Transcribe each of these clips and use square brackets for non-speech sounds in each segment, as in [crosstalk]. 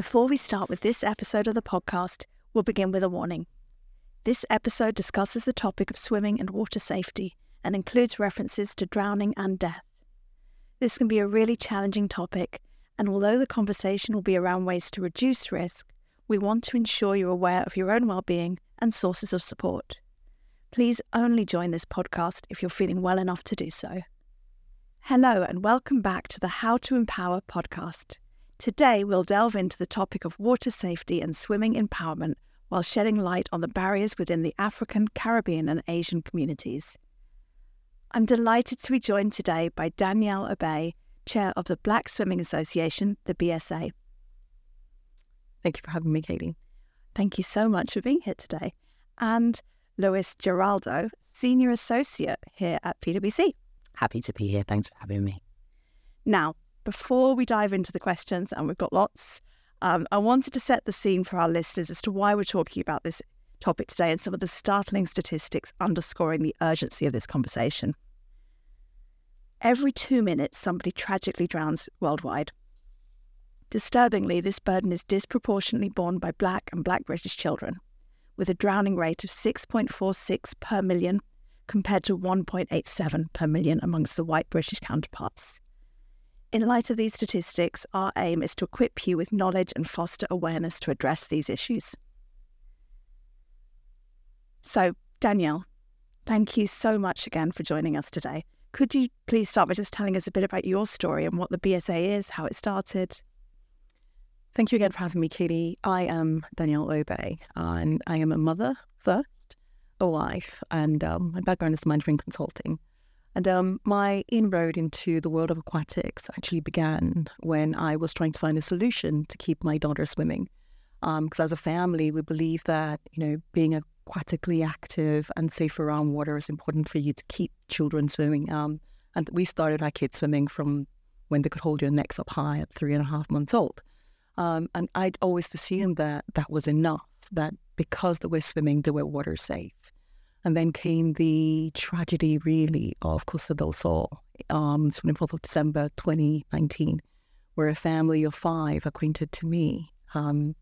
Before we start with this episode of the podcast, we'll begin with a warning. This episode discusses the topic of swimming and water safety and includes references to drowning and death. This can be a really challenging topic, and although the conversation will be around ways to reduce risk, we want to ensure you're aware of your own well-being and sources of support. Please only join this podcast if you're feeling well enough to do so. Hello, and welcome back to the How to Empower podcast. Today, we'll delve into the topic of water safety and swimming empowerment while shedding light on the barriers within the African, Caribbean, and Asian communities. I'm delighted to be joined today by Danielle Obe, Chair of the Black Swimming Association, the BSA. Thank you for having me, Katy. Thank you so much for being here today. And Lois Geraldo, Senior Associate here at PwC. Happy to be here. Thanks for having me. Now, before we dive into the questions, and we've got lots, um, I wanted to set the scene for our listeners as to why we're talking about this topic today and some of the startling statistics underscoring the urgency of this conversation. Every two minutes, somebody tragically drowns worldwide. Disturbingly, this burden is disproportionately borne by Black and Black British children, with a drowning rate of 6.46 per million compared to 1.87 per million amongst the white British counterparts. In light of these statistics, our aim is to equip you with knowledge and foster awareness to address these issues. So, Danielle, thank you so much again for joining us today. Could you please start by just telling us a bit about your story and what the BSA is, how it started? Thank you again for having me, Katy. I am Danielle Obe, and I am a mother first, a wife, and um, my background is management consulting. And um, my inroad into the world of aquatics actually began when I was trying to find a solution to keep my daughter swimming. Because um, as a family, we believe that you know being aquatically active and safe around water is important for you to keep children swimming. Um, and we started our kids swimming from when they could hold your necks up high at three and a half months old. Um, and I'd always assumed that that was enough, that because they were swimming, they were water safe. And then came the tragedy, really, of Costa del Sol, um, 24th of December 2019, where a family of five acquainted to me um,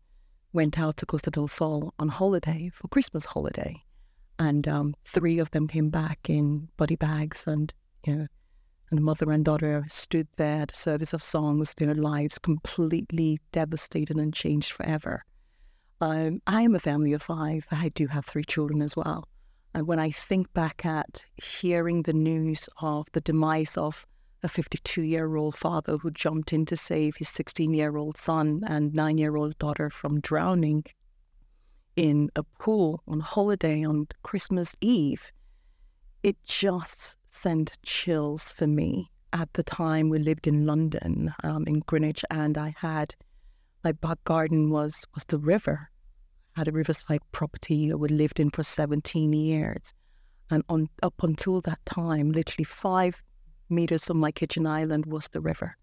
went out to Costa del Sol on holiday for Christmas holiday. And um, three of them came back in body bags and, you know, and mother and daughter stood there at the service of songs, their lives completely devastated and changed forever. Um, I am a family of five. I do have three children as well. And when I think back at hearing the news of the demise of a 52 year old father who jumped in to save his 16 year old son and nine year old daughter from drowning in a pool on holiday on Christmas Eve, it just sent chills for me. At the time, we lived in London, um, in Greenwich, and I had my back garden was was the river, had a riverside property that we lived in for 17 years. And on up until that time, literally five meters from my kitchen island was the river.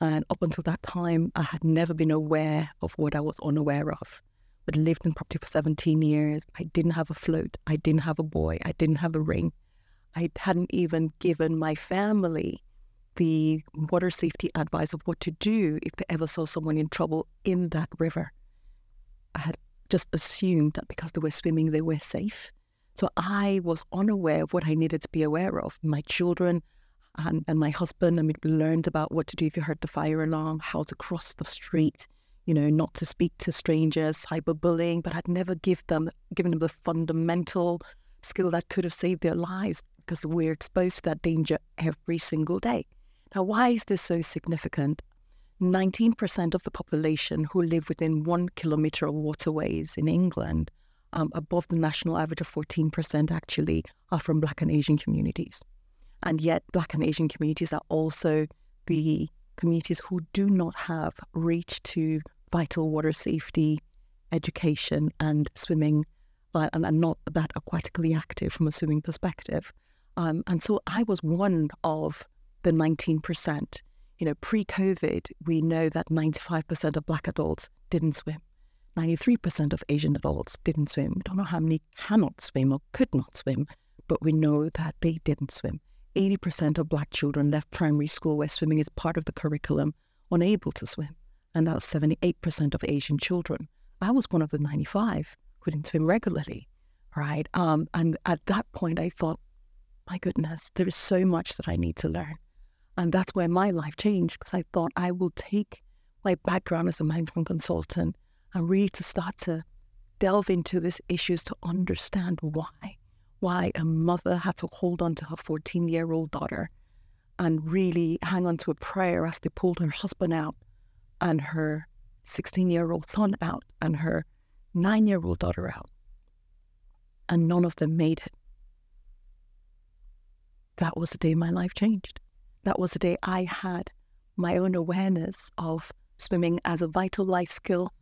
And up until that time, I had never been aware of what I was unaware of. But lived in property for 17 years. I didn't have a float. I didn't have a buoy. I didn't have a ring. I hadn't even given my family the water safety advice of what to do if they ever saw someone in trouble in that river. I had just assumed that because they were swimming, they were safe. So I was unaware of what I needed to be aware of. My children and, and my husband, I mean, learned about what to do if you heard the fire alarm, how to cross the street, you know, not to speak to strangers, cyberbullying, but I'd never give them, given them the fundamental skill that could have saved their lives because we're exposed to that danger every single day. Now, why is this so significant? 19% of the population who live within one kilometre of waterways in England, um, above the national average of 14% actually, are from Black and Asian communities. And yet, Black and Asian communities are also the communities who do not have reach to vital water safety, education, and swimming, uh, and are not that aquatically active from a swimming perspective. Um, and so I was one of the 19% you know, pre COVID, we know that 95% of Black adults didn't swim. 93% of Asian adults didn't swim. We don't know how many cannot swim or could not swim, but we know that they didn't swim. 80% of Black children left primary school where swimming is part of the curriculum unable to swim. and that's 78% of Asian children. I was one of the 95 who didn't swim regularly, right? Um, and at that point, I thought, my goodness, there is so much that I need to learn. And that's where my life changed because I thought I will take my background as a management consultant and really to start to delve into these issues to understand why. Why a mother had to hold on to her 14 year old daughter and really hang on to a prayer as they pulled her husband out and her 16 year old son out and her nine year old daughter out. And none of them made it. That was the day my life changed. That was the day I had my own awareness of swimming as a vital life skill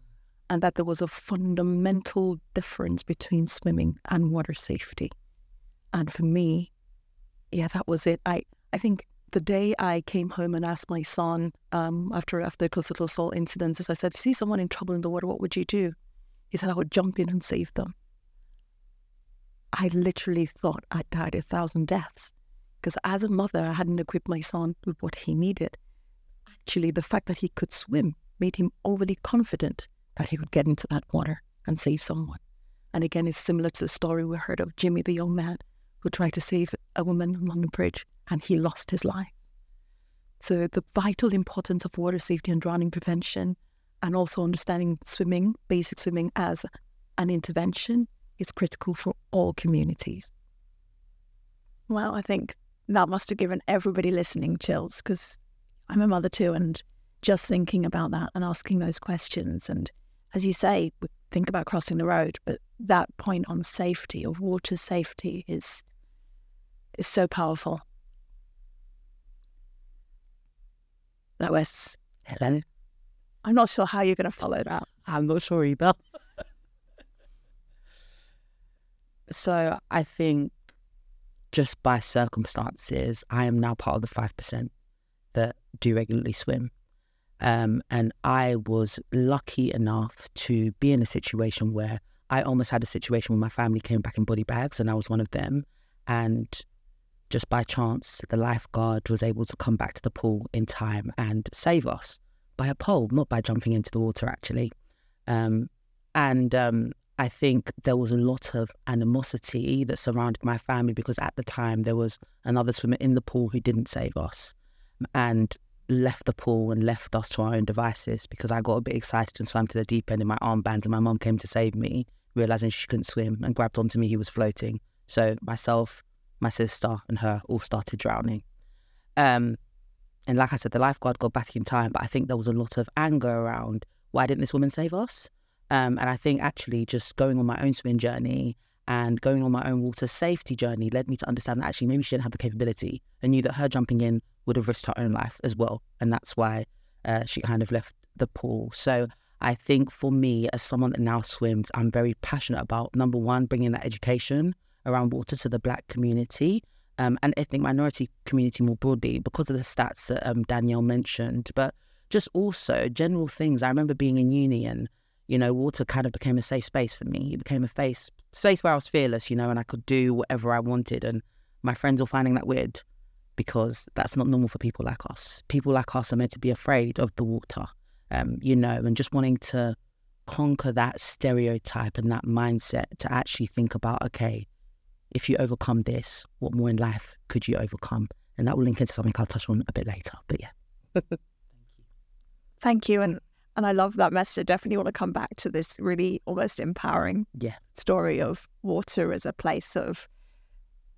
and that there was a fundamental difference between swimming and water safety. And for me, yeah, that was it. I, I think the day I came home and asked my son um, after after the Costa del Sol incidents, as I said, if you see someone in trouble in the water, what would you do? He said, I would jump in and save them. I literally thought I'd died a thousand deaths because as a mother, I hadn't equipped my son with what he needed. Actually, the fact that he could swim made him overly confident that he could get into that water and save someone. And again, it's similar to the story we heard of Jimmy, the young man who tried to save a woman on London Bridge and he lost his life. So, the vital importance of water safety and drowning prevention, and also understanding swimming, basic swimming, as an intervention is critical for all communities. Well, I think that must have given everybody listening chills because I'm a mother too, and just thinking about that and asking those questions. And as you say, we think about crossing the road, but that point on safety, of water safety, is is so powerful. That was Hello. I'm not sure how you're going to follow that. I'm not sure either. [laughs] so I think just by circumstances, I am now part of the 5% that do regularly swim. Um, and I was lucky enough to be in a situation where I almost had a situation where my family came back in body bags and I was one of them. And just by chance, the lifeguard was able to come back to the pool in time and save us by a pole, not by jumping into the water, actually. Um, and um, I think there was a lot of animosity that surrounded my family because at the time there was another swimmer in the pool who didn't save us and left the pool and left us to our own devices because I got a bit excited and swam to the deep end in my armband and my mum came to save me, realizing she couldn't swim and grabbed onto me. He was floating. So myself, my sister, and her all started drowning. Um, and like I said, the lifeguard got back in time, but I think there was a lot of anger around why didn't this woman save us? Um, and I think actually just going on my own swimming journey and going on my own water safety journey led me to understand that actually maybe she didn't have the capability and knew that her jumping in would have risked her own life as well. And that's why uh, she kind of left the pool. So I think for me, as someone that now swims, I'm very passionate about number one, bringing that education around water to the black community um, and ethnic minority community more broadly because of the stats that um, Danielle mentioned, but just also general things. I remember being in uni and, you know, water kind of became a safe space for me. It became a face, space where I was fearless, you know, and I could do whatever I wanted. And my friends were finding that weird because that's not normal for people like us. People like us are meant to be afraid of the water, um, you know, and just wanting to conquer that stereotype and that mindset to actually think about, okay, if you overcome this, what more in life could you overcome? And that will link into something I'll touch on a bit later. But yeah. [laughs] Thank you. And and I love that message. I definitely want to come back to this really almost empowering yeah. story of water as a place of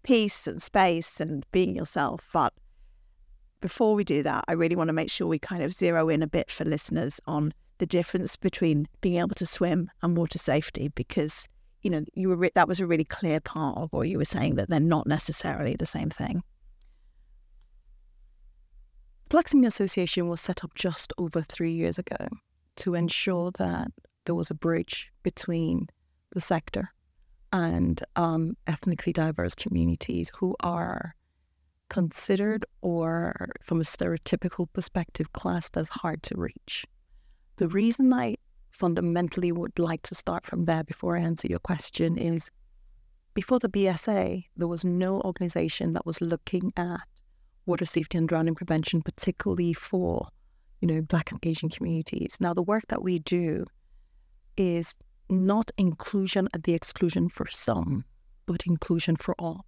peace and space and being yourself. But before we do that, I really want to make sure we kind of zero in a bit for listeners on the difference between being able to swim and water safety because you know you were that was a really clear part of what you were saying that they're not necessarily the same thing. Swimming Association was set up just over three years ago to ensure that there was a bridge between the sector and um, ethnically diverse communities who are considered or, from a stereotypical perspective, classed as hard to reach. The reason I fundamentally would like to start from there before I answer your question is before the BSA, there was no organization that was looking at water safety and drowning prevention, particularly for you know, Black and Asian communities. Now, the work that we do is not inclusion at the exclusion for some, but inclusion for all.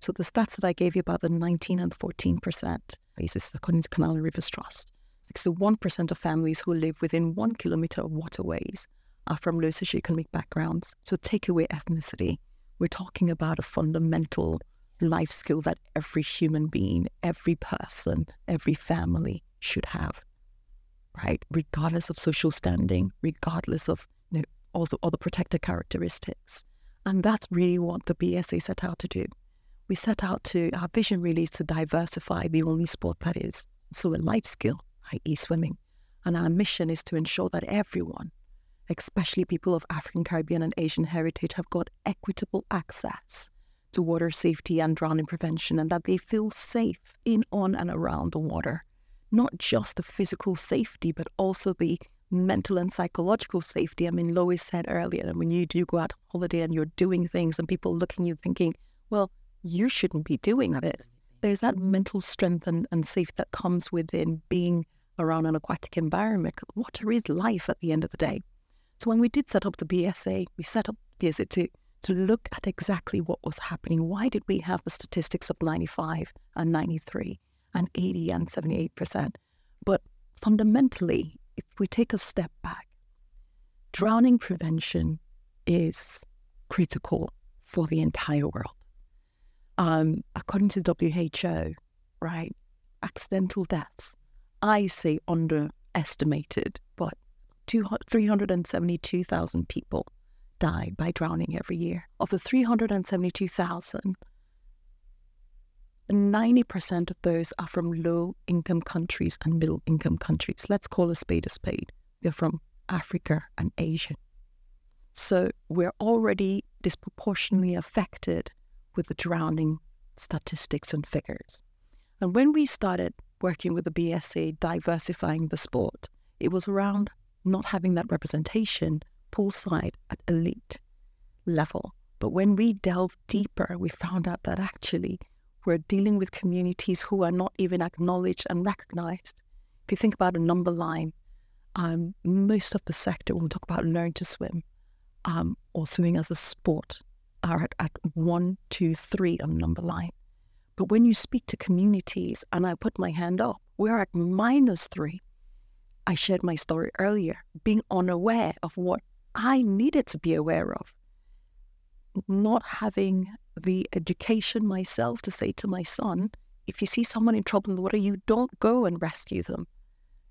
So the stats that I gave you about the 19 and 14 percent, this is according to Canal Rivers Trust. 61% of families who live within one kilometer of waterways are from low socioeconomic backgrounds. So take away ethnicity. We're talking about a fundamental life skill that every human being, every person, every family should have, right? Regardless of social standing, regardless of you know, all the other protected characteristics. And that's really what the BSA set out to do. We set out to, our vision really is to diversify the only sport that is also a life skill, i.e., swimming. And our mission is to ensure that everyone, especially people of African, Caribbean, and Asian heritage, have got equitable access to water safety and drowning prevention and that they feel safe in, on, and around the water. Not just the physical safety, but also the mental and psychological safety. I mean, Lois said earlier that when you do go out on holiday and you're doing things and people looking at you thinking, well, you shouldn't be doing this. There's that mental strength and, and safety that comes within being around an aquatic environment. Water is life at the end of the day. So when we did set up the BSA, we set up BSA to to look at exactly what was happening. Why did we have the statistics of 95 and 93 and 80 and 78%? But fundamentally, if we take a step back, drowning prevention is critical for the entire world. Um, according to WHO, right, accidental deaths, I say underestimated, but 372,000 people die by drowning every year. Of the 372,000, 90% of those are from low income countries and middle income countries. Let's call a spade a spade. They're from Africa and Asia. So we're already disproportionately affected with the drowning statistics and figures. And when we started working with the BSA, diversifying the sport, it was around not having that representation poolside at elite level. But when we delved deeper, we found out that actually we're dealing with communities who are not even acknowledged and recognized. If you think about a number line, um, most of the sector, when we talk about learn to swim um, or swimming as a sport, are at, at one, two, three on number line. But when you speak to communities, and I put my hand up, we're at minus three. I shared my story earlier, being unaware of what I needed to be aware of. Not having the education myself to say to my son, if you see someone in trouble in the water, you don't go and rescue them.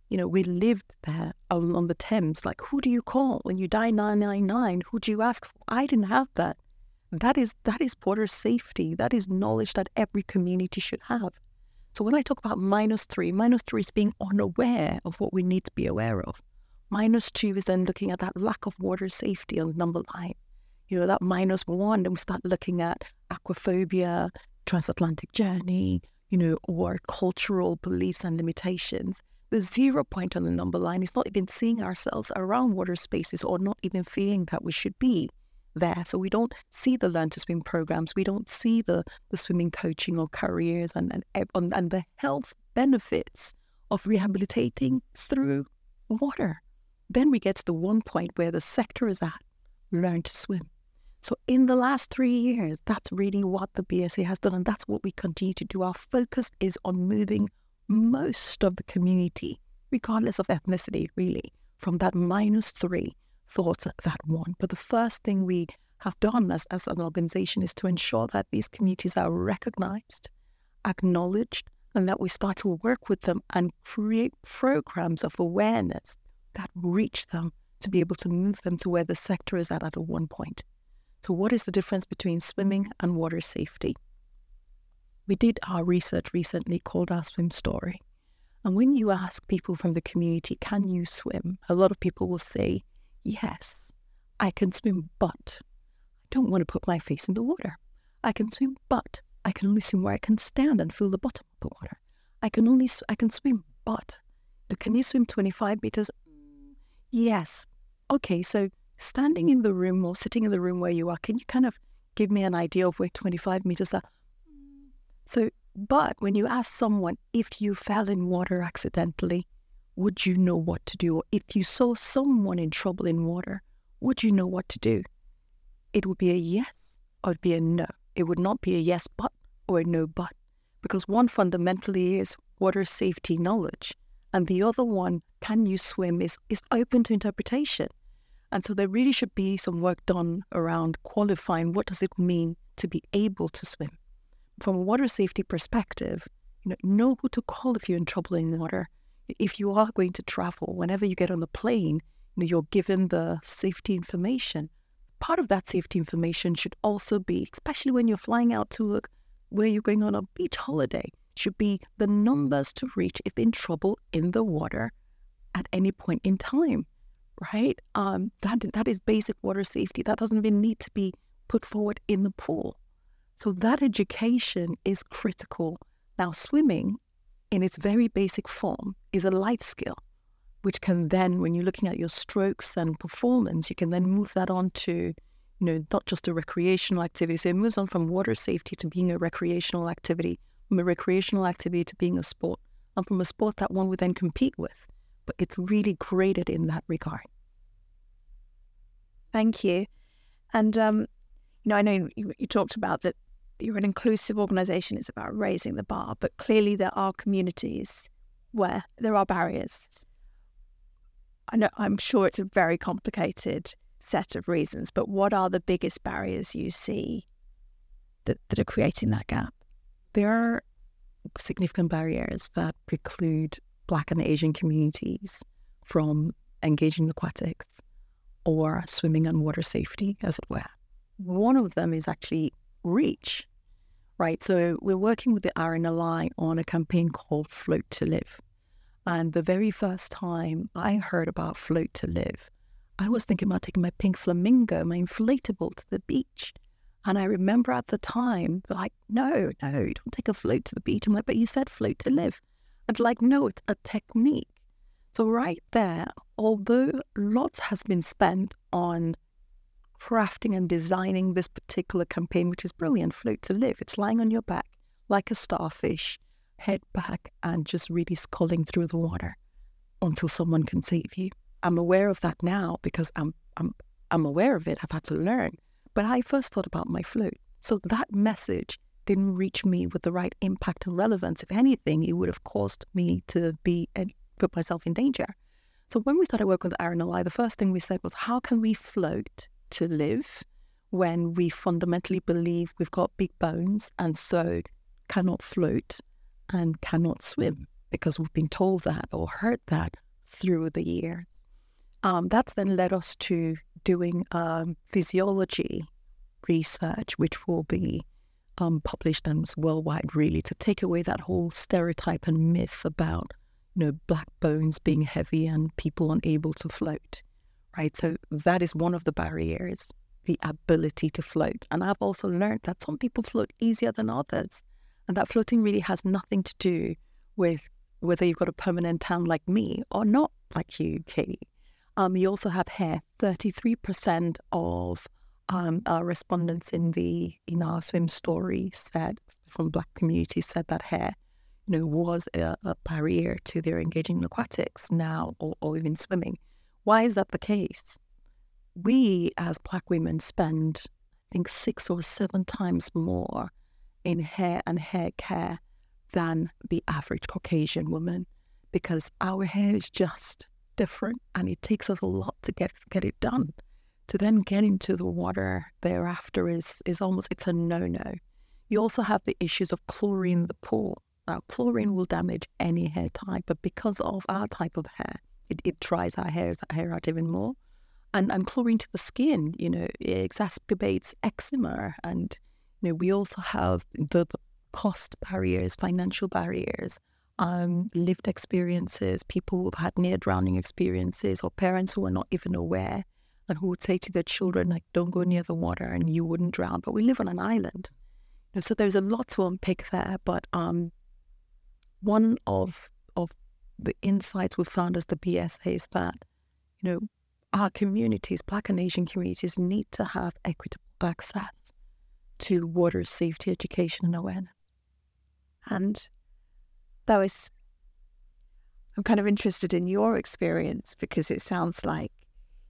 You know, we lived there on, the Thames. Like, who do you call when you die 999? Who do you ask? I didn't have that. That is that is water safety. That is knowledge that every community should have. So when I talk about minus three, minus three is being unaware of what we need to be aware of. Minus two is then looking at that lack of water safety on number line. You know, that minus one, then we start looking at aquaphobia, transatlantic journey, you know, or cultural beliefs and limitations. The zero point on the number line is not even seeing ourselves around water spaces or not even feeling that we should be there. So we don't see the learn to swim programs. We don't see the, the swimming coaching or careers and, and, and the health benefits of rehabilitating through water. Then we get to the one point where the sector is at learn to swim. So, in the last three years, that's really what the BSA has done, and that's what we continue to do. Our focus is on moving most of the community, regardless of ethnicity, really, from that minus three thoughts at that one. But the first thing we have done as, as an organization is to ensure that these communities are recognized, acknowledged, and that we start to work with them and create programs of awareness that reach them to be able to move them to where the sector is at at one point. So, what is the difference between swimming and water safety? We did our research recently called Our Swim Story. And when you ask people from the community, can you swim? A lot of people will say, yes, I can swim, but I don't want to put my face in the water. I can swim, but I can only swim where I can stand and feel the bottom of the water. I can only, I can swim, but can you swim 25 meters? Yes. Okay, so standing in the room or sitting in the room where you are, can you kind of give me an idea of where 25 meters are? So, but when you ask someone if you fell in water accidentally, would you know what to do? Or if you saw someone in trouble in water, would you know what to do? It would be a yes or it'd be a no. It would not be a yes but or a no but. Because one fundamentally is water safety knowledge, and the other one, can you swim, is, is open to interpretation. And so there really should be some work done around qualifying what does it mean to be able to swim. From a water safety perspective, you know, know who to call if you're in trouble in water. If you are going to travel, whenever you get on the plane, you know, you're given the safety information. Part of that safety information should also be, especially when you're flying out to a, where you're going on a beach holiday, should be the numbers to reach if in trouble in the water at any point in time, right? Um, that that is basic water safety. That doesn't even need to be put forward in the pool. So that education is critical. Now, swimming in its very basic form is a life skill, which can then, when you're looking at your strokes and performance, you can then move that on to, you know, not just a recreational activity. So it moves on from water safety to being a recreational activity, from a recreational activity to being a sport, and from a sport that one would then compete with. But it's really graded in that regard. Thank you. And um, you know, I know you, you talked about that you're an inclusive organization, it's about raising the bar, but clearly there are communities where there are barriers. I know I'm sure it's a very complicated set of reasons, but what are the biggest barriers you see that, that are creating that gap? There are significant barriers that preclude Black and Asian communities from engaging in aquatics or swimming and water safety, as it were. One of them is actually reach, right? So we're working with the RNLI on a campaign called Float to Live. And the very first time I heard about Float to Live, I was thinking about taking my pink flamingo, my inflatable, to the beach. And I remember at the time, like, no, no, don't take a float to the beach. I'm like, but you said float to live. And like, no, it's a technique. So right there, although lots has been spent on crafting and designing this particular campaign, which is brilliant, Float to Live. It's lying on your back like a starfish, head back, and just really sculling through the water until someone can save you. I'm aware of that now because I'm I'm I'm aware of it. I've had to learn. But I first thought about my float. So that message didn't reach me with the right impact and relevance. If anything, it would have caused me to be and put myself in danger. So when we started working with Aaron RNLI, the first thing we said was, how can we float to live when we fundamentally believe we've got big bones and so cannot float and cannot swim mm. because we've been told that or heard that through the years. Um, that then led us to doing um, physiology research, which will be um, published and worldwide, really, to take away that whole stereotype and myth about you know black bones being heavy and people unable to float right? So that is one of the barriers, the ability to float. And I've also learned that some people float easier than others. And that floating really has nothing to do with whether you've got a permanent tan like me or not like you, Katy. Um, you also have hair. 33% of um, respondents in the in our swim story said from black communities said that hair you know was a, a barrier to their engaging in aquatics now or, or even swimming why is that the case? We as Black women spend, I think, six or seven times more in hair and hair care than the average Caucasian woman because our hair is just different and it takes us a lot to get get it done. To then get into the water thereafter is is almost it's a no no. You also have the issues of chlorine in the pool. Now chlorine will damage any hair type, but because of our type of hair, it, it dries our hair, our hair out even more. And, and chlorine to the skin, you know, it exacerbates eczema. And, you know, we also have the, the cost barriers, financial barriers, um, lived experiences, people who've had near drowning experiences, or parents who are not even aware and who would say to their children, like, don't go near the water and you wouldn't drown. But we live on an island. So there's a lot to unpick there. But um, one of, of the insights we've found as the BSA is that, you know, our communities, Black and Asian communities, need to have equitable access to water safety education and awareness. And that was, I'm kind of interested in your experience because it sounds like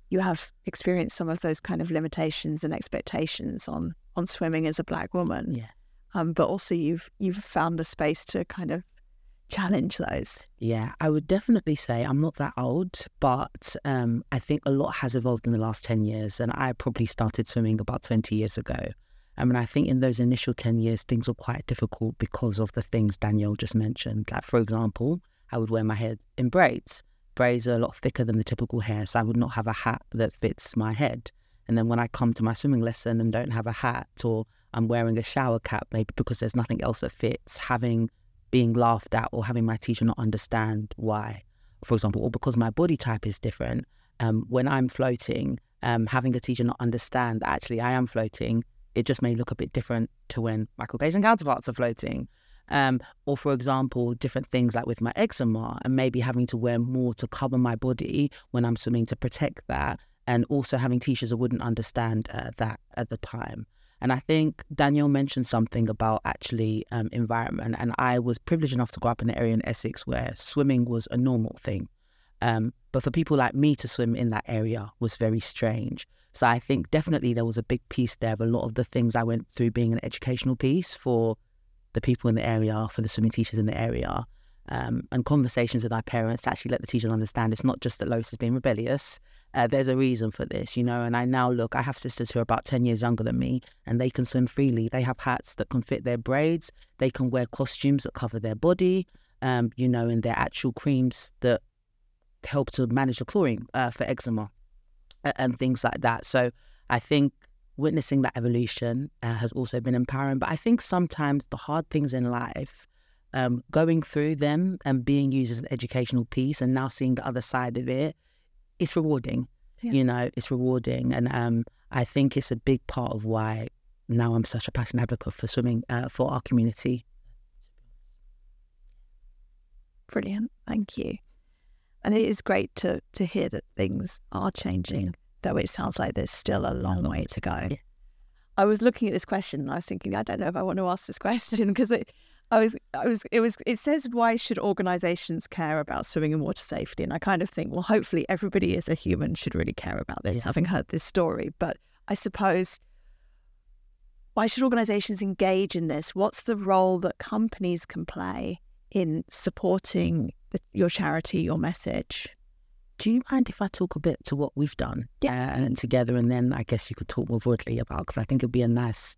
you have experienced some of those kind of limitations and expectations on on swimming as a black woman. Yeah. Um, but also you've you've found a space to kind of challenge those. Yeah, I would definitely say I'm not that old, but um, I think a lot has evolved in the last 10 years. And I probably started swimming about 20 years ago. I mean, I think in those initial 10 years, things were quite difficult because of the things Danielle just mentioned. Like, for example, I would wear my hair in braids. Braids are a lot thicker than the typical hair, so I would not have a hat that fits my head. And then when I come to my swimming lesson and don't have a hat, or I'm wearing a shower cap, maybe because there's nothing else that fits, having being laughed at or having my teacher not understand why, for example, or because my body type is different. Um, when I'm floating, um, having a teacher not understand that actually I am floating, it just may look a bit different to when my Caucasian counterparts are floating. Um, or for example, different things like with my eczema and maybe having to wear more to cover my body when I'm swimming to protect that. And also having teachers who wouldn't understand uh, that at the time. And I think Danielle mentioned something about actually um, environment. And I was privileged enough to grow up in an area in Essex where swimming was a normal thing. Um, but for people like me to swim in that area was very strange. So I think definitely there was a big piece there of a lot of the things I went through being an educational piece for the people in the area, for the swimming teachers in the area, um, and conversations with our parents to actually let the teachers understand it's not just that Lois is being rebellious. Uh, there's a reason for this, you know. And I now look, I have sisters who are about 10 years younger than me, and they can swim freely. They have hats that can fit their braids, they can wear costumes that cover their body, um, you know, and their actual creams that help to manage the chlorine uh, for eczema and things like that. So I think witnessing that evolution uh, has also been empowering. But I think sometimes the hard things in life, um, going through them and being used as an educational piece and now seeing the other side of it, it's rewarding. Yeah. You know, it's rewarding. And um, I think it's a big part of why now I'm such a passionate advocate for swimming uh, for our community. Brilliant. Thank you. And it is great to to hear that things are changing, yeah. though it sounds like there's still a long way to go. Yeah. I was looking at this question and I was thinking, I don't know if I want to ask this [laughs] question because it, I was, I was, it was, it says why should organisations care about swimming and water safety? And I kind of think, well, hopefully everybody as a human should really care about this, yeah. having heard this story. But I suppose, why should organisations engage in this? What's the role that companies can play in supporting the, your charity, your message. Do you mind if I talk a bit to what we've done yes. uh, together, and then I guess you could talk more broadly about because I think it'd be a nice.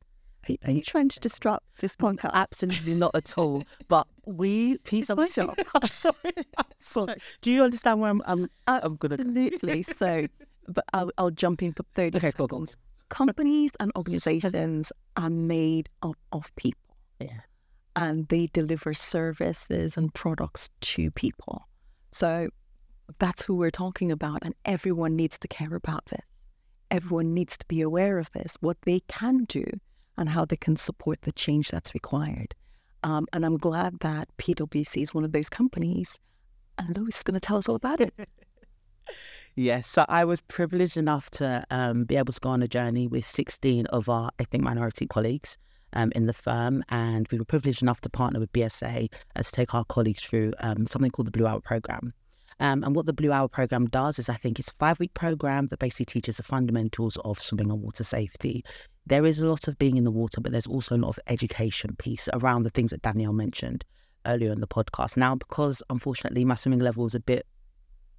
Are, are you trying to disrupt this podcast? Absolutely not at all. But we piece of sorry. I'm [laughs] sorry. Do you understand where I'm? I'm, I'm gonna absolutely. [laughs] so, but I'll, I'll jump in for thirty okay, seconds. Cool, cool. Companies and organizations are made up of people. Yeah and they deliver services and products to people. So that's who we're talking about. And everyone needs to care about this. Everyone needs to be aware of this, what they can do, and how they can support the change that's required. Um, and I'm glad that PwC is one of those companies. And Lois is going to tell us all about it. [laughs] Yes, so I was privileged enough to um, be able to go on a journey with 16 of our ethnic minority colleagues um, in the firm, and we were privileged enough to partner with BSA as to take our colleagues through um, something called the Blue Hour Program. Um, and what the Blue Hour program does is, I think it's a five week program that basically teaches the fundamentals of swimming and water safety. There is a lot of being in the water, but there's also a lot of education piece around the things that Danielle mentioned earlier in the podcast. Now, because unfortunately my swimming level is a bit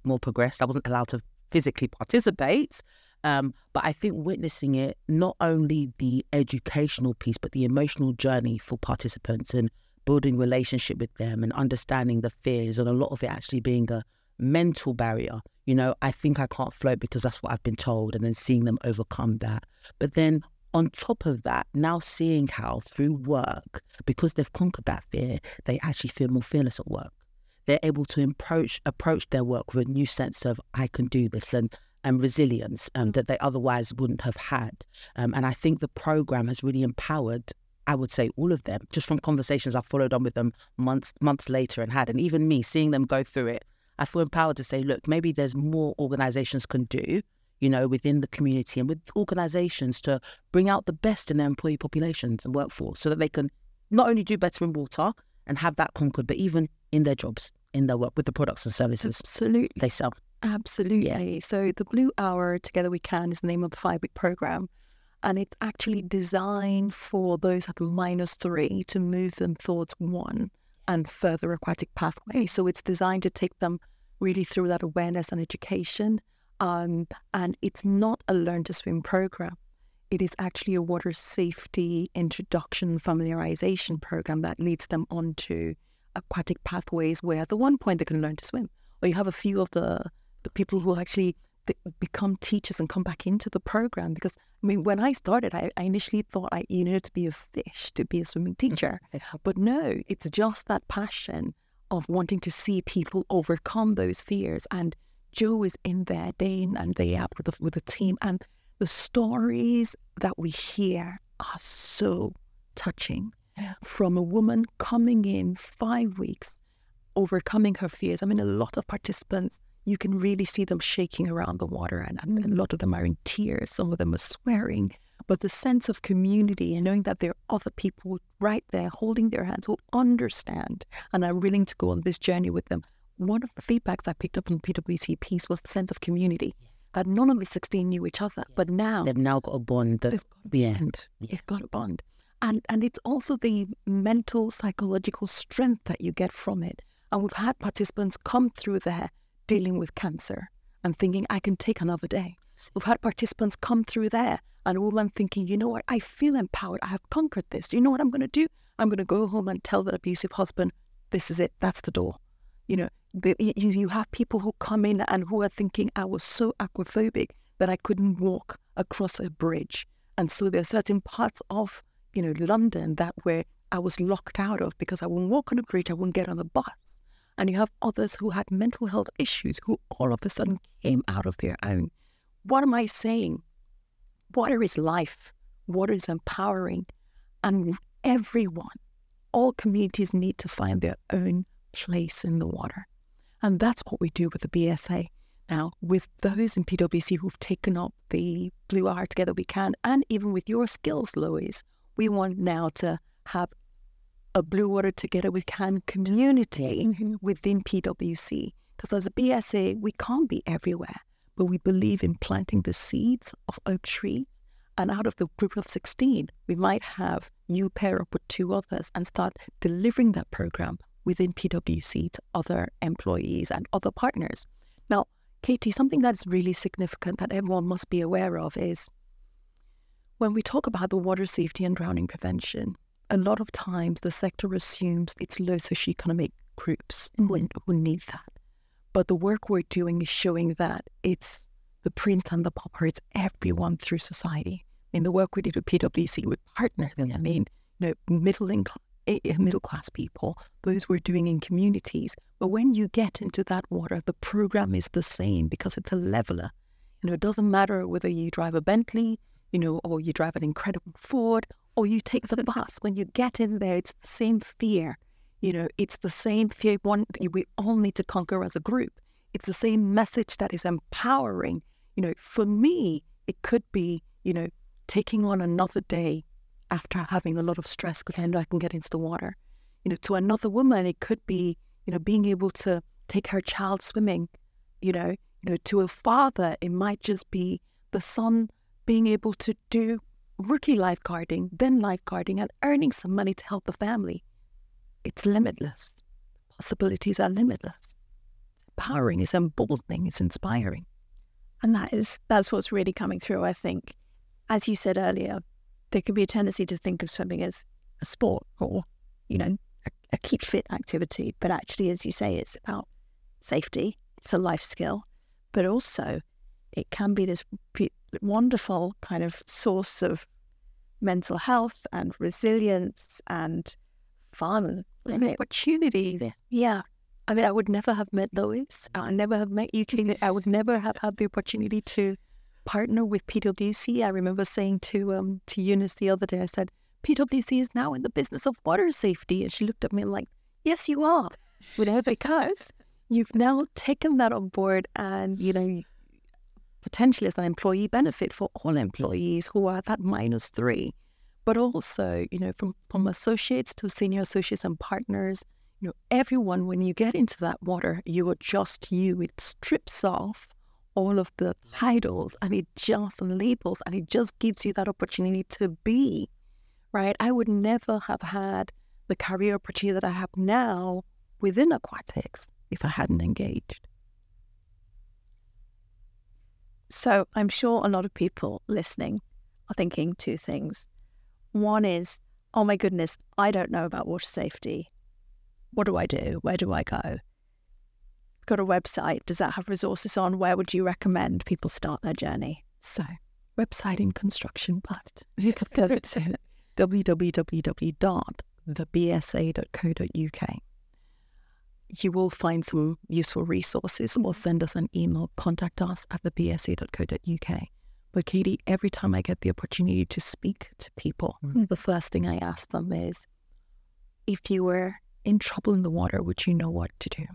more progressed, I wasn't allowed to physically participate. Um, but I think witnessing it, not only the educational piece, but the emotional journey for participants and building relationship with them and understanding the fears and a lot of it actually being a mental barrier. You know, I think I can't float because that's what I've been told, and then seeing them overcome that. But then on top of that, now seeing how through work, because they've conquered that fear, they actually feel more fearless at work. They're able to approach approach their work with a new sense of I can do this and and resilience um, that they otherwise wouldn't have had. Um, and I think the program has really empowered. I would say all of them, just from conversations I've followed on with them months months later and had, and even me seeing them go through it, I feel empowered to say, look, maybe there's more organisations can do, you know, within the community and with organisations to bring out the best in their employee populations and workforce, so that they can not only do better in water and have that conquered, but even in their jobs in their work with the products and services Absolutely. they sell. Absolutely. So the Blue Hour Together We Can is the name of the five week program. And it's actually designed for those at minus three to move them towards one and further aquatic pathway. So it's designed to take them really through that awareness and education. Um, and it's not a learn to swim program. It is actually a water safety introduction familiarization program that leads them onto aquatic pathways where at the one point they can learn to swim. Or you have a few of the people who actually th- become teachers and come back into the program because I mean when I started I, I initially thought I you needed to be a fish to be a swimming mm. teacher. [laughs] But no, it's just that passion of wanting to see people overcome those fears. And Joe is in there day in and day out with the, with the team. And the stories that we hear are so touching from a woman coming in five weeks, overcoming her fears. I mean, a lot of participants, you can really see them shaking around the water, and, and a mm. lot of them are in tears. Some of them are swearing. But the sense of community and knowing that there are other people right there holding their hands who understand and are willing to go on this journey with them. One of the feedbacks I picked up in the PwC piece was the sense of community. That none of the 16 knew each other, but now They've now got a bond that they've got a yeah. bond. They've got a bond. And and it's also the mental, psychological strength that you get from it. And we've had participants come through there dealing with cancer and thinking, I can take another day. We've had participants come through there and a woman thinking, you know what, I feel empowered. I have conquered this. You know what I'm going to do? I'm going to go home and tell that abusive husband, this is it. That's the door. You know, the, you, you have people who come in and who are thinking, I was so aquaphobic that I couldn't walk across a bridge. And so there are certain parts of, you know, London that where I was locked out of because I wouldn't walk on a bridge, I wouldn't get on the bus. And you have others who had mental health issues who all of a sudden came out of their own. What am I saying? Water is life. Water is empowering. And everyone, all communities need to find their own place in the water. And that's what we do with the BSA. Now, with those in PwC who've taken up the Blue Hour Together We Can, and even with your skills, Louise, we want now to have a Blue Water Together We Can community mm-hmm. within PwC. Because as a BSA, we can't be everywhere, but we believe in planting the seeds of oak trees. And out of the group of 16, we might have you pair up with two others and start delivering that program within PwC to other employees and other partners. Now, Katy, something that's really significant that everyone must be aware of is when we talk about the water safety and drowning prevention, a lot of times the sector assumes it's low socioeconomic groups who, mm-hmm. who need that. But the work we're doing is showing that it's the prince and the pauper, it's everyone through society. In the work we did with PwC with partners, I mean, you know, middle income eh, eh, middle class people, those we're doing in communities. But when you get into that water, the program is the same because it's a leveler. You know, it doesn't matter whether you drive a Bentley, you know, or you drive an incredible Ford, or you take the bus. When you get in there, it's the same fear. You know, it's the same fear one we all need to conquer as a group. It's the same message that is empowering. You know, for me, it could be, you know, taking on another day after having a lot of stress because I know I can get into the water. You know, to another woman, it could be, you know, being able to take her child swimming. You know, you know, to a father, it might just be the son being able to do rookie lifeguarding, then lifeguarding, and earning some money to help the family. It's limitless. Possibilities are limitless. It's empowering. It's emboldening. It's inspiring. And that is that's what's really coming through, I think. As you said earlier, there can be a tendency to think of swimming as a sport or, you know, a, a keep fit activity. But actually, as you say, it's about safety, it's a life skill, but also it can be this wonderful kind of source of mental health and resilience and fun And opportunities. Yeah. yeah. I mean, I would never have met Lois. I never have met you, Kate. I would never have had the opportunity to partner with PwC. I remember saying to um to Eunice the other day, I said, PwC is now in the business of water safety. And she looked at me like, Yes, you are. You know, because you've now taken that on board and, you know, potentially as an employee benefit for all employees who are at that minus three. But also, you know, from, from associates to senior associates and partners, You know, everyone, when you get into that water, you are just you. It strips off all of the titles and it just labels and it just gives you that opportunity to be, right? I would never have had the career opportunity that I have now within aquatics if I hadn't engaged. So I'm sure a lot of people listening are thinking two things. One is, oh my goodness, I don't know about water safety. What do I do? Where do I go? Got a website. Does that have resources on? Where would you recommend people start their journey? So, website in construction, but [laughs] you can go to [laughs] www.thebsa.co.uk. You will find some useful resources or send us an email, contact us at thebsa.co.uk. But Katy, every time I get the opportunity to speak to people, mm. the first thing I ask them is if you were in trouble in the water, would you know what to do?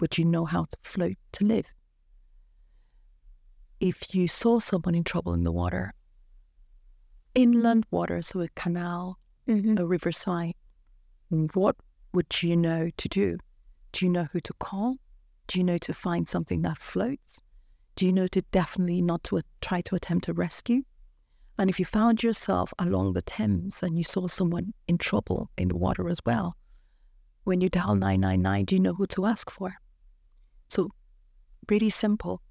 Would you know how to float to live? If you saw someone in trouble in the water, inland water, so a canal, mm-hmm. a riverside, what would you know to do? Do you know who to call? Do you know to find something that floats? Do you know to definitely not to try to attempt a rescue? And if you found yourself along the Thames and you saw someone in trouble in the water as well, when you dial 999, do you know who to ask for? So, really simple.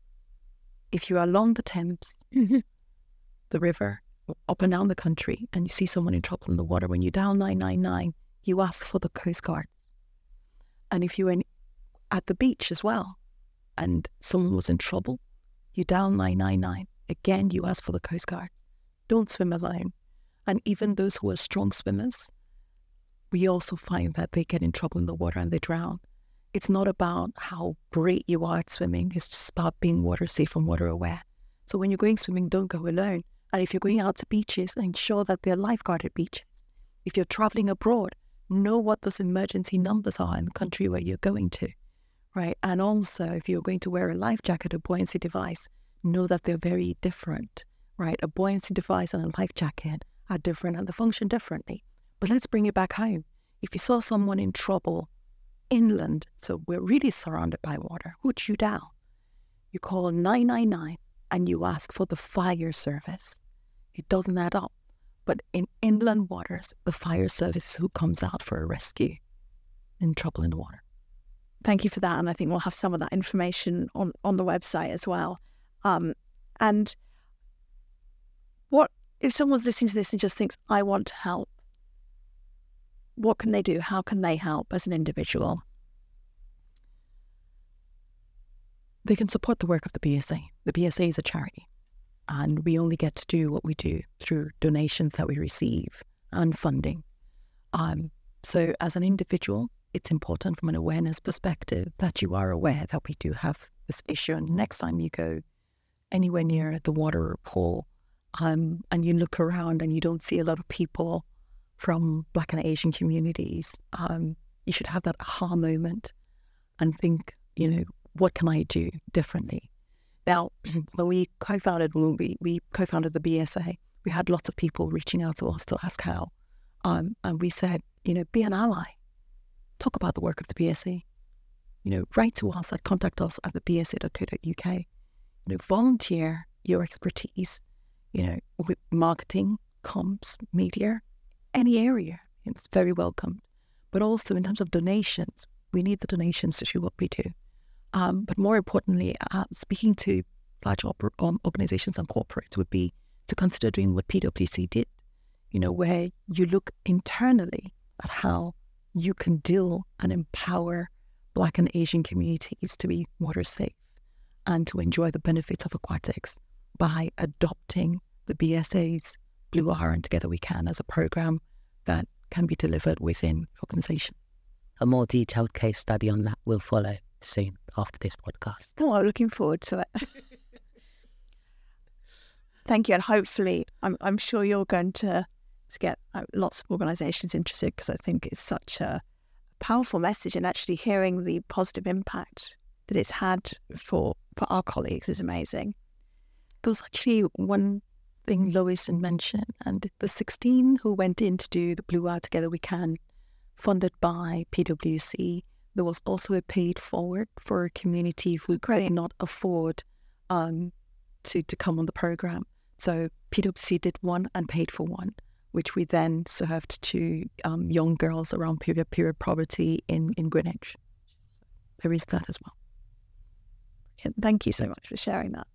If you're along the Thames, [laughs] the river, up and down the country, and you see someone in trouble in the water, when you dial 999, you ask for the Coast Guards. And if you're in, at the beach as well, and someone was in trouble, you dial 999. Again, you ask for the Coast Guards. Don't swim alone. And even those who are strong swimmers, we also find that they get in trouble in the water and they drown. It's not about how great you are at swimming, it's just about being water safe and water aware. So when you're going swimming, don't go alone. And if you're going out to beaches, ensure that they're lifeguarded beaches. If you're traveling abroad, know what those emergency numbers are in the country where you're going to right? And also, if you're going to wear a life jacket or buoyancy device, know that they're very different, right? A buoyancy device and a life jacket are different and they function differently. But let's bring it back home. If you saw someone in trouble inland, so we're really surrounded by water, who'd you dial? You call 999 and you ask for the fire service. It doesn't add up. But in inland waters, the fire service who comes out for a rescue in trouble in the water thank you for that. And I think we'll have some of that information on, on the website as well. Um, and what if someone's listening to this and just thinks, I want to help? What can they do? How can they help as an individual? They can support the work of the BSA. The BSA is a charity, and we only get to do what we do through donations that we receive and funding. Um, so, as an individual, it's important from an awareness perspective that you are aware that we do have this issue. And next time you go anywhere near the water pool um, and you look around and you don't see a lot of people from Black and Asian communities, um, you should have that aha moment and think, you know, what can I do differently? Now, [clears throat] when we co-founded, when we, we co-founded the BSA, we had lots of people reaching out to us to ask how. Um, and we said, you know, be an ally talk about the work of the BSA. You know, write to us at contact us at the bsa.co.uk. You know, volunteer your expertise, you know, with marketing, comms, media, any area. It's very welcomed. But also in terms of donations, we need the donations to do what we do. Um, but more importantly, uh, speaking to large op- um, organizations and corporates would be to consider doing what PwC did, you know, where you look internally at how you can deal and empower Black and Asian communities to be water safe and to enjoy the benefits of aquatics by adopting the BSA's Blue R and Together We Can as a program that can be delivered within organization. A more detailed case study on that will follow soon after this podcast. Oh, I'm looking forward to it. [laughs] Thank you. And hopefully, I'm, I'm sure you're going to to get uh, lots of organisations interested because I think it's such a powerful message and actually hearing the positive impact that it's had for, for our colleagues is amazing. There was actually one thing Lois mentioned, and the 16 who went in to do the Blue R Together We Can funded by PwC. There was also a paid forward for a community who could not afford um, to, to come on the program. So PwC did one and paid for one, which we then served to um, young girls around period, period poverty in, in Greenwich. There is that as well. Thank you so much for sharing that.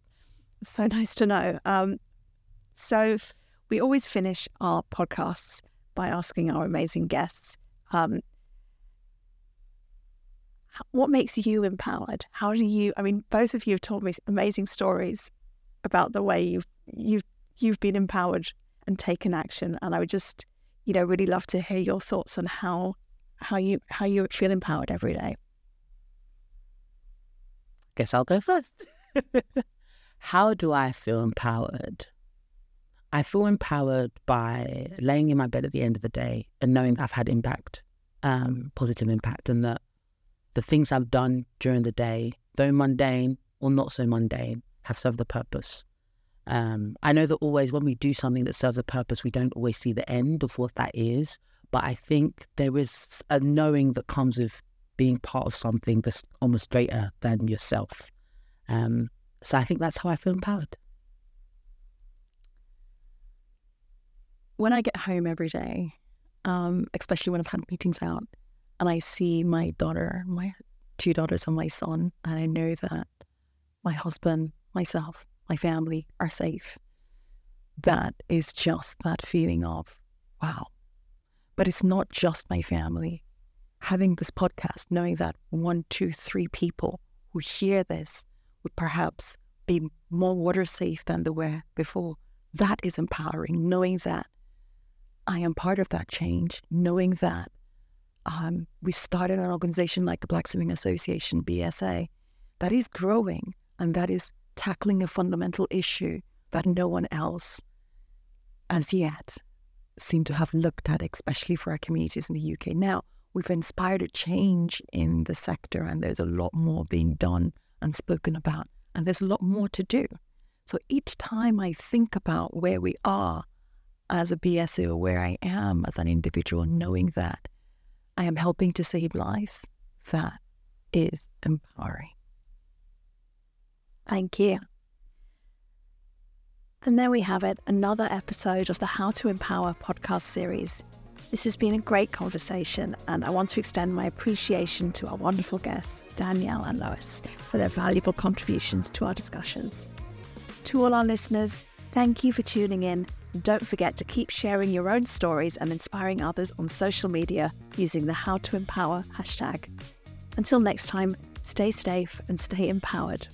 It's so nice to know. Um, so we always finish our podcasts by asking our amazing guests, um, what makes you empowered? How do you? I mean, both of you have told me amazing stories about the way you've you've you've been empowered and taken action, and I would just, you know, really love to hear your thoughts on how how you how you feel empowered every day. Guess I'll go first. [laughs] how do I feel empowered? I feel empowered by laying in my bed at the end of the day and knowing I've had impact, um, positive impact, and that the things I've done during the day, though mundane or not so mundane, have served the purpose. Um, I know that always when we do something that serves a purpose, we don't always see the end of what that is. But I think there is a knowing that comes with being part of something that's almost greater than yourself. Um, so I think that's how I feel empowered. when I get home every day, um, especially when I've had meetings out, and I see my daughter, my two daughters, and my son, and I know that my husband, myself, my family are safe. That is just that feeling of, wow. But it's not just my family. Having this podcast, knowing that one, two, three people who hear this would perhaps be more water safe than they were before, that is empowering. Knowing that I am part of that change, knowing that um, we started an organization like the Black Swimming Association, BSA, that is growing and that is tackling a fundamental issue that no one else as yet seem to have looked at, especially for our communities in the UK. Now, we've inspired a change in the sector, and there's a lot more being done and spoken about, and there's a lot more to do. So each time I think about where we are as a BSA or where I am as an individual, knowing that I am helping to save lives, that is empowering. Thank you. And there we have it, another episode of the How to Empower podcast series. This has been a great conversation, and I want to extend my appreciation to our wonderful guests, Danielle and Lois, for their valuable contributions to our discussions. To all our listeners, thank you for tuning in don't forget to keep sharing your own stories and inspiring others on social media using the How to Empower hashtag. Until next time, stay safe and stay empowered.